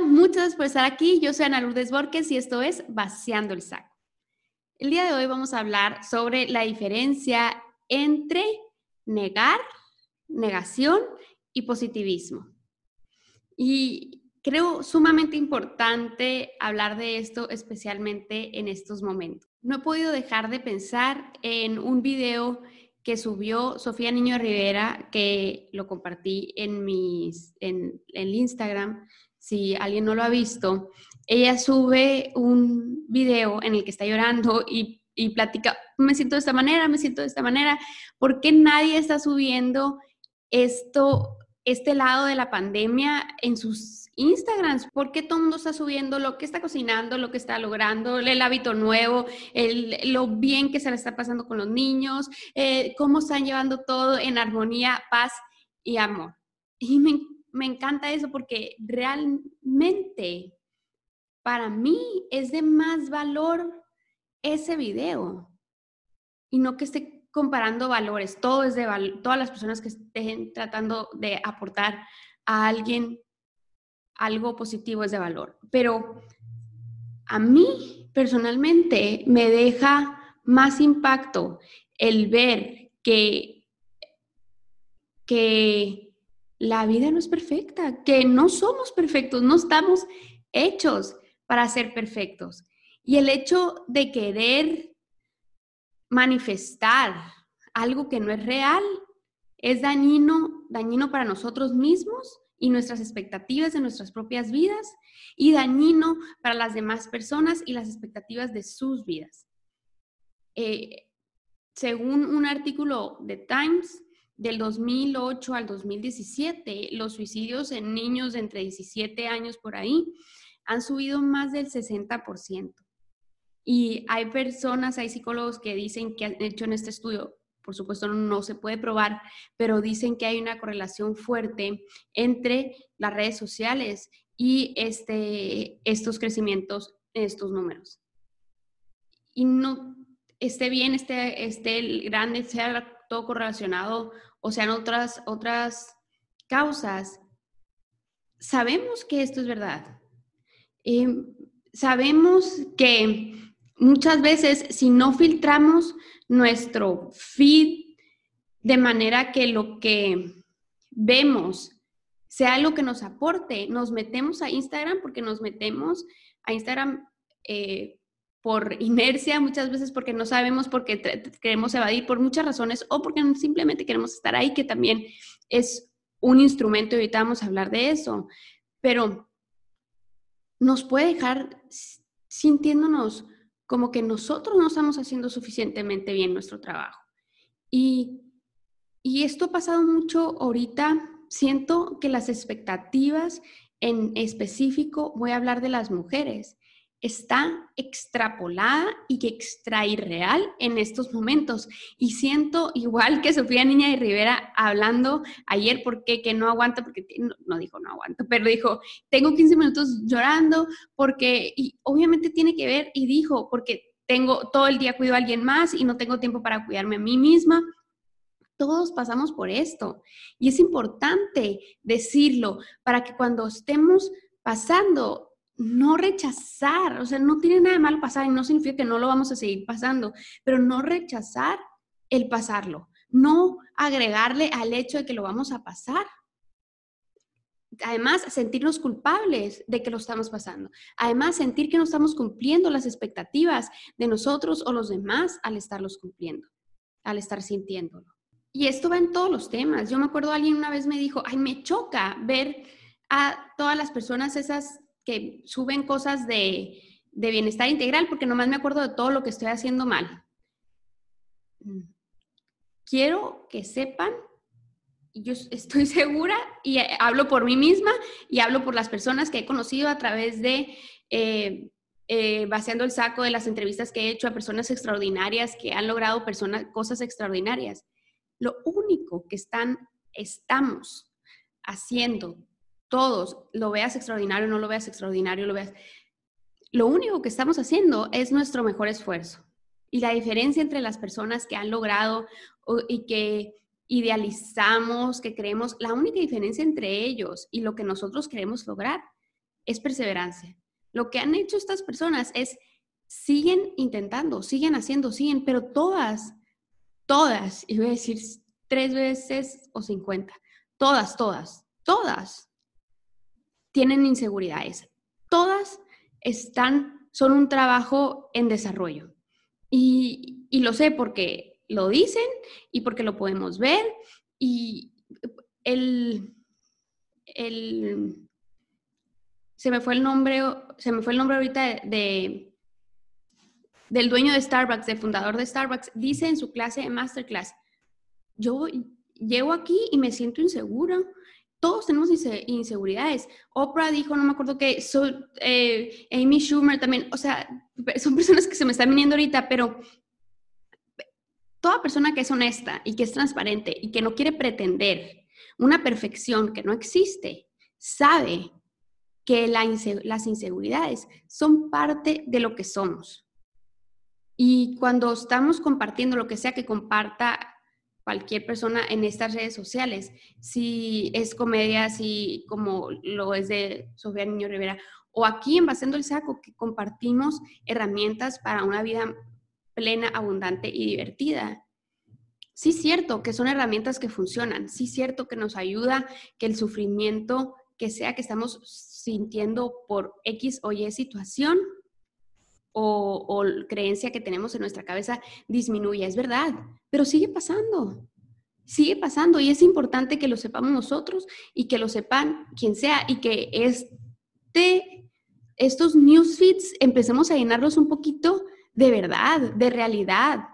Muchas gracias por estar aquí. Yo soy Ana Lourdes Borges y esto es Vaciando el Saco. El día de hoy vamos a hablar sobre la diferencia entre negar, negación y positivismo. Y creo sumamente importante hablar de esto, especialmente en estos momentos. No he podido dejar de pensar en un video que subió Sofía Niño Rivera, que lo compartí en, mis, en, en Instagram, si alguien no lo ha visto, ella sube un video en el que está llorando y, y platica, me siento de esta manera, me siento de esta manera, ¿por qué nadie está subiendo esto, este lado de la pandemia en sus Instagrams? ¿Por qué todo mundo está subiendo lo que está cocinando, lo que está logrando, el hábito nuevo, lo bien que se le está pasando con los niños, eh, cómo están llevando todo en armonía, paz y amor? Y me me encanta eso porque realmente para mí es de más valor ese video y no que esté comparando valores. Todo es de todas las personas que estén tratando de aportar a alguien algo positivo es de valor. Pero a mí personalmente me deja más impacto el ver que, que la vida no es perfecta, que no somos perfectos, no estamos hechos para ser perfectos. Y el hecho de querer manifestar algo que no es real es dañino, dañino para nosotros mismos y nuestras expectativas de nuestras propias vidas y dañino para las demás personas y las expectativas de sus vidas. Eh, según un artículo de Times, del 2008 al 2017, los suicidios en niños de entre 17 años por ahí han subido más del 60%. Y hay personas, hay psicólogos que dicen que han hecho en este estudio, por supuesto no se puede probar, pero dicen que hay una correlación fuerte entre las redes sociales y este, estos crecimientos, estos números. Y no esté bien, esté, esté grande, sea todo correlacionado o sean otras, otras causas, sabemos que esto es verdad. Em, sabemos que muchas veces si no filtramos nuestro feed de manera que lo que vemos sea lo que nos aporte, nos metemos a Instagram porque nos metemos a Instagram eh, por inercia, muchas veces porque no sabemos, porque queremos evadir, por muchas razones, o porque simplemente queremos estar ahí, que también es un instrumento, a hablar de eso, pero nos puede dejar sintiéndonos como que nosotros no estamos haciendo suficientemente bien nuestro trabajo. Y, y esto ha pasado mucho ahorita, siento que las expectativas en específico, voy a hablar de las mujeres, está extrapolada y que extra irreal en estos momentos. Y siento igual que Sofía Niña de Rivera hablando ayer, porque que no aguanta, porque no, dijo no aguanto, pero dijo, tengo 15 minutos llorando porque, y obviamente tiene que ver, y dijo, porque tengo todo el día cuido a alguien más y no tengo tiempo para cuidarme a mí misma. Todos pasamos por esto y es importante decirlo para que cuando estemos pasando no rechazar, o sea, no tiene nada de malo pasar y no significa que no lo vamos a seguir pasando, pero no rechazar el pasarlo, no agregarle al hecho de que lo vamos a pasar. Además, sentirnos culpables de que lo estamos pasando. Además, sentir que no estamos cumpliendo las expectativas de nosotros o los demás al estarlos cumpliendo, al estar sintiéndolo. Y esto va en todos los temas. Yo me acuerdo alguien una vez me dijo, ay, me choca ver a todas las personas esas que suben cosas de, bienestar integral porque nomás me acuerdo de todo lo que estoy haciendo mal. Mm. Quiero que sepan, yo estoy segura, y eh, hablo por mí misma y hablo por las personas que he conocido a través de, eh, eh, vaciando el saco de las entrevistas que he hecho a personas extraordinarias que han logrado personas, cosas extraordinarias. Lo único que están, estamos haciendo todos, lo veas extraordinario, no lo veas extraordinario, lo veas. Lo único que estamos haciendo es nuestro mejor esfuerzo. Y la diferencia entre las personas que han logrado y que idealizamos, que creemos, la única diferencia entre ellos y lo que nosotros queremos lograr es perseverancia. Lo que han hecho estas personas es siguen intentando, siguen haciendo, siguen, pero todas, todas, y voy a decir tres veces o cincuenta, todas, todas, todas tienen inseguridades. Todas están, son un trabajo en desarrollo. Y, lo sé porque lo dicen y porque lo podemos ver. Y el, el, se me fue el nombre, se me fue el nombre ahorita de del dueño de Starbucks, del fundador de Starbucks, dice en su clase de masterclass, yo llego aquí y me siento insegura. Todos tenemos inseguridades. Oprah dijo, no me acuerdo qué, eh, Amy Schumer también, o sea, son personas que se me están viniendo ahorita, pero toda persona que es honesta y que es transparente y que no quiere pretender una perfección que no existe, sabe que las inseguridades son parte de lo que somos. Y cuando estamos compartiendo lo que sea que comparta cualquier persona en estas redes sociales, si es comedia, si como lo es de Sofía Niño Rivera, o aquí en Basendo el Saco, que compartimos herramientas para una vida plena, abundante y divertida. Sí cierto que son herramientas que funcionan, sí cierto que nos ayuda que el sufrimiento que sea que estamos sintiendo por X o Y situación o, creencia que tenemos en nuestra cabeza disminuye, es verdad, pero sigue pasando, sigue pasando y es importante que lo sepamos nosotros y que lo sepan quien sea y que este, estos newsfeeds empecemos a llenarlos un poquito de verdad, de realidad.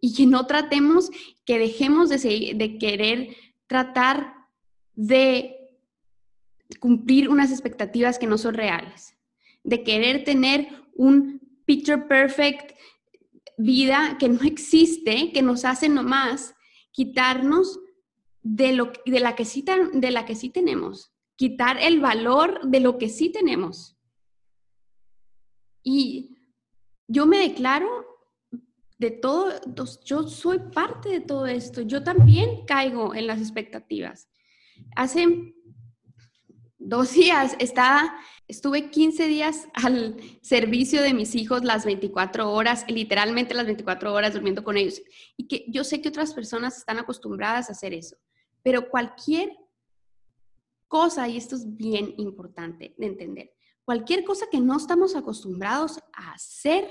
Y que no tratemos, que dejemos de, de querer tratar de cumplir unas expectativas que no son reales de querer tener un picture perfect vida que no existe, que nos hace nomás quitarnos de, lo, de, la que sí, de la que sí tenemos, quitar el valor de lo que sí tenemos. Y yo me declaro de todo, yo soy parte de todo esto, yo también caigo en las expectativas. Hace dos días estaba Estuve 15 días al servicio de mis hijos las 24 horas, literalmente las 24 horas durmiendo con ellos. Y que yo sé que otras personas están acostumbradas a hacer eso, pero cualquier cosa, y esto es bien importante de entender, cualquier cosa que no estamos acostumbrados a hacer,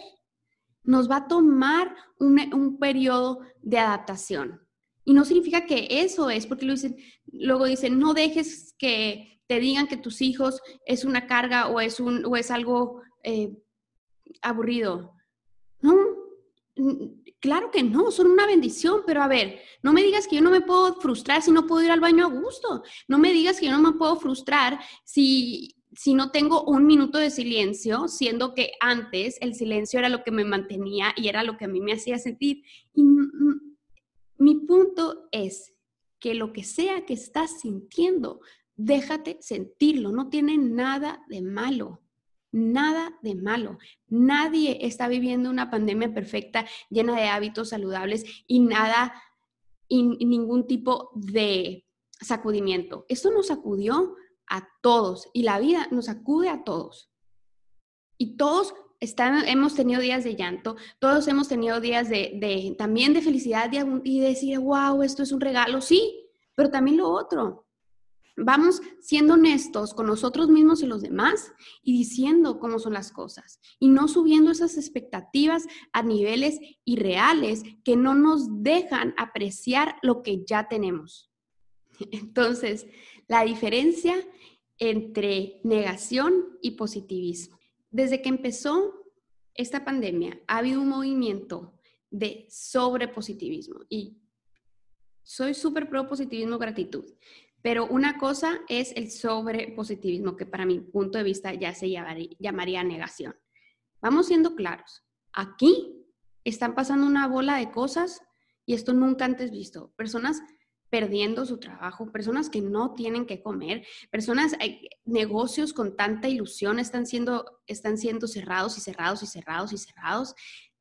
nos va a tomar un, un periodo de adaptación. Y no significa que eso es, porque luego dicen, no dejes que te digan que tus hijos es una carga o es, un, o es algo eh, aburrido. No, claro que no, son una bendición, pero a ver, no me digas que yo no me puedo frustrar si no puedo ir al baño a gusto. No me digas que yo no me puedo frustrar si, si no tengo un minuto de silencio, siendo que antes el silencio era lo que me mantenía y era lo que a mí me hacía sentir. Mi punto es que lo que sea que estás sintiendo déjate sentirlo, no tiene nada de malo, nada de malo. Nadie está viviendo una pandemia perfecta, llena de hábitos saludables y nada, y ningún tipo de sacudimiento. Esto nos sacudió a todos y la vida nos sacude a todos. Y todos hemos tenido días de llanto, todos hemos tenido días de, también de felicidad y decir, wow, esto es un regalo, sí, pero también lo otro, Vamos siendo honestos con nosotros mismos y los demás y diciendo cómo son las cosas y no subiendo esas expectativas a niveles irreales que no nos dejan apreciar lo que ya tenemos. Entonces, la diferencia entre negación y positivismo. Desde que empezó esta pandemia, ha habido un movimiento de sobrepositivismo y soy súper pro positivismo gratitud. Pero una cosa es el sobrepositivismo, que para mi punto de vista ya se llamaría, negación. Vamos siendo claros. Aquí están pasando una bola de cosas y esto nunca antes visto. Personas perdiendo su trabajo, personas que no tienen que comer, personas, negocios con tanta ilusión están siendo, están siendo cerrados y cerrados y cerrados y cerrados.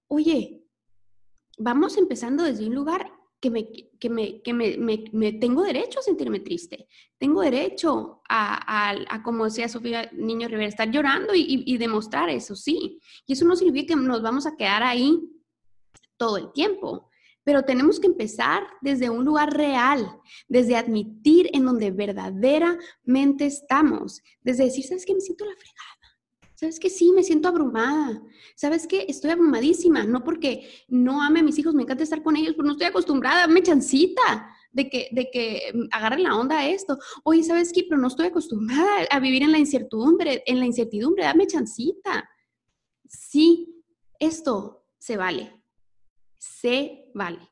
Oye, vamos empezando desde un lugar que me, que me, que me, me, tengo derecho a sentirme triste, tengo derecho a, a, como decía Sofía Niño Rivera, estar llorando y, y, demostrar eso, sí. Y eso no significa que nos vamos a quedar ahí todo el tiempo, pero tenemos que empezar desde un lugar real, desde admitir en donde verdaderamente estamos, desde decir, ¿sabes qué? Me siento la fregada. ¿Sabes qué? Sí, me siento abrumada. ¿Sabes qué? Estoy abrumadísima. No porque no ame a mis hijos, me encanta estar con ellos, pero no estoy acostumbrada, dame chancita de que, de que agarren la onda a esto. Oye, ¿sabes qué? Pero no estoy acostumbrada a vivir en la incertidumbre, en la incertidumbre, dame chancita. Sí, esto se vale se vale.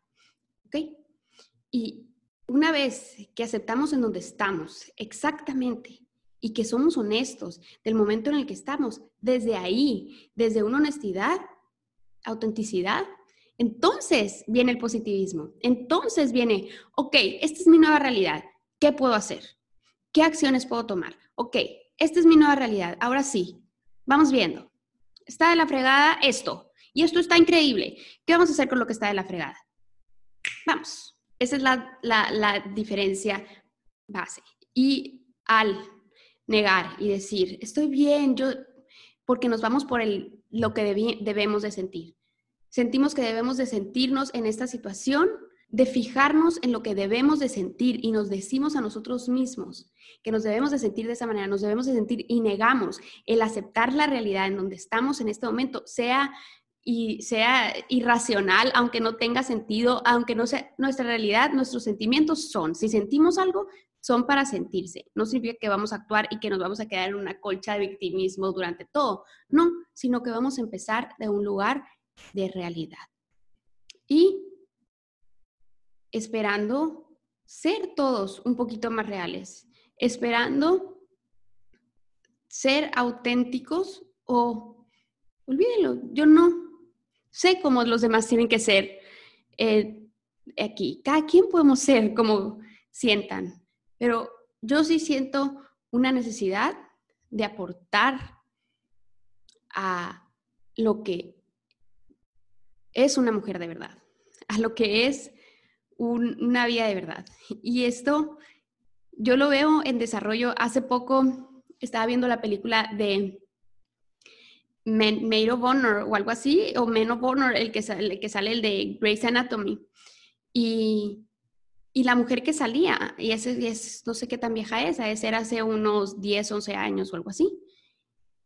¿Ok? Y una vez que aceptamos en donde estamos, exactamente, y que somos honestos del momento en el que estamos, desde ahí, desde una honestidad, autenticidad, entonces viene el positivismo. Entonces viene, ok, esta es mi nueva realidad. ¿Qué puedo hacer? ¿Qué acciones puedo tomar? Ok, esta es mi nueva realidad. Ahora sí, vamos viendo. Está de la fregada esto. Y esto está increíble. ¿Qué vamos a hacer con lo que está de la fregada? Vamos. Esa es la, diferencia base. Y al negar y decir, estoy bien, yo, porque nos vamos por el, lo que debemos de sentir. Sentimos que debemos de sentirnos en esta situación, de fijarnos en lo que debemos de sentir y nos decimos a nosotros mismos que nos debemos de sentir de esa manera, nos debemos de sentir y negamos el aceptar la realidad en donde estamos en este momento, sea y sea irracional, aunque no tenga sentido, aunque no sea nuestra realidad, nuestros sentimientos son. Si sentimos algo, son para sentirse. No significa que vamos a actuar y que nos vamos a quedar en una colcha de victimismo durante todo. No, sino que vamos a empezar de un lugar de realidad. Y esperando ser todos un poquito más reales, esperando ser auténticos o olvídenlo, yo no, sé cómo los demás tienen que ser eh, aquí. Cada quien podemos ser como sientan, pero yo sí siento una necesidad de aportar a lo que es una mujer de verdad, a lo que es una vida de verdad. Y esto yo lo veo en desarrollo. Hace poco estaba viendo la película de Maid of Honor o algo así, o Men of Honor, el que, sale, el que sale el de Grey's Anatomy. Y, y la mujer que salía, y ese es, no sé qué tan vieja es, ese era hace unos 10, 11 años o algo así,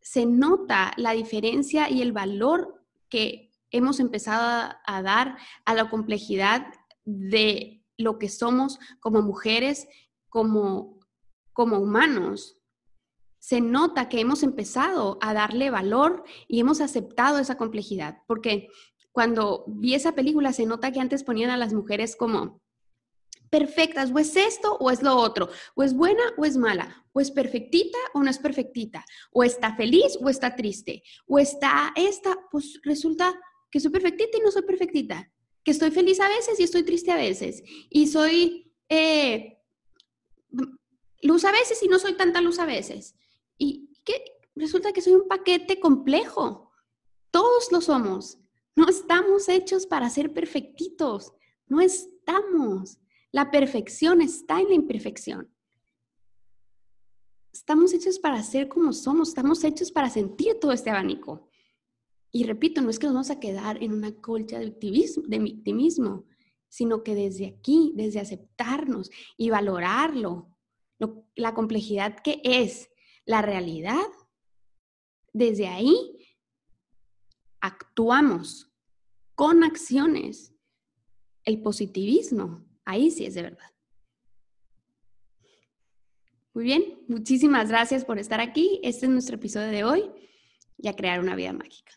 se nota la diferencia y el valor que hemos empezado a dar a la complejidad de lo que somos como mujeres, como, como humanos. Se nota que hemos empezado a darle valor y hemos aceptado esa complejidad, porque cuando vi esa película se nota que antes ponían a las mujeres como perfectas, o es esto o es lo otro, o es buena o es mala, o es perfectita o no es perfectita, o está feliz o está triste, o está esta, pues resulta que soy perfectita y no soy perfectita, que estoy feliz a veces y estoy triste a veces, y soy eh, luz a veces y no soy tanta luz a veces. Y que resulta que soy un paquete complejo. Todos lo somos. No estamos hechos para ser perfectitos. No estamos. La perfección está en la imperfección. Estamos hechos para ser como somos. Estamos hechos para sentir todo este abanico. Y repito, no es que nos vamos a quedar en una colcha de victimismo, de victimismo sino que desde aquí, desde aceptarnos y valorarlo, la complejidad que es la realidad, desde ahí actuamos con acciones. El positivismo, ahí sí es de verdad. Muy bien, muchísimas gracias por estar aquí. Este es nuestro episodio de hoy y a crear una vida mágica.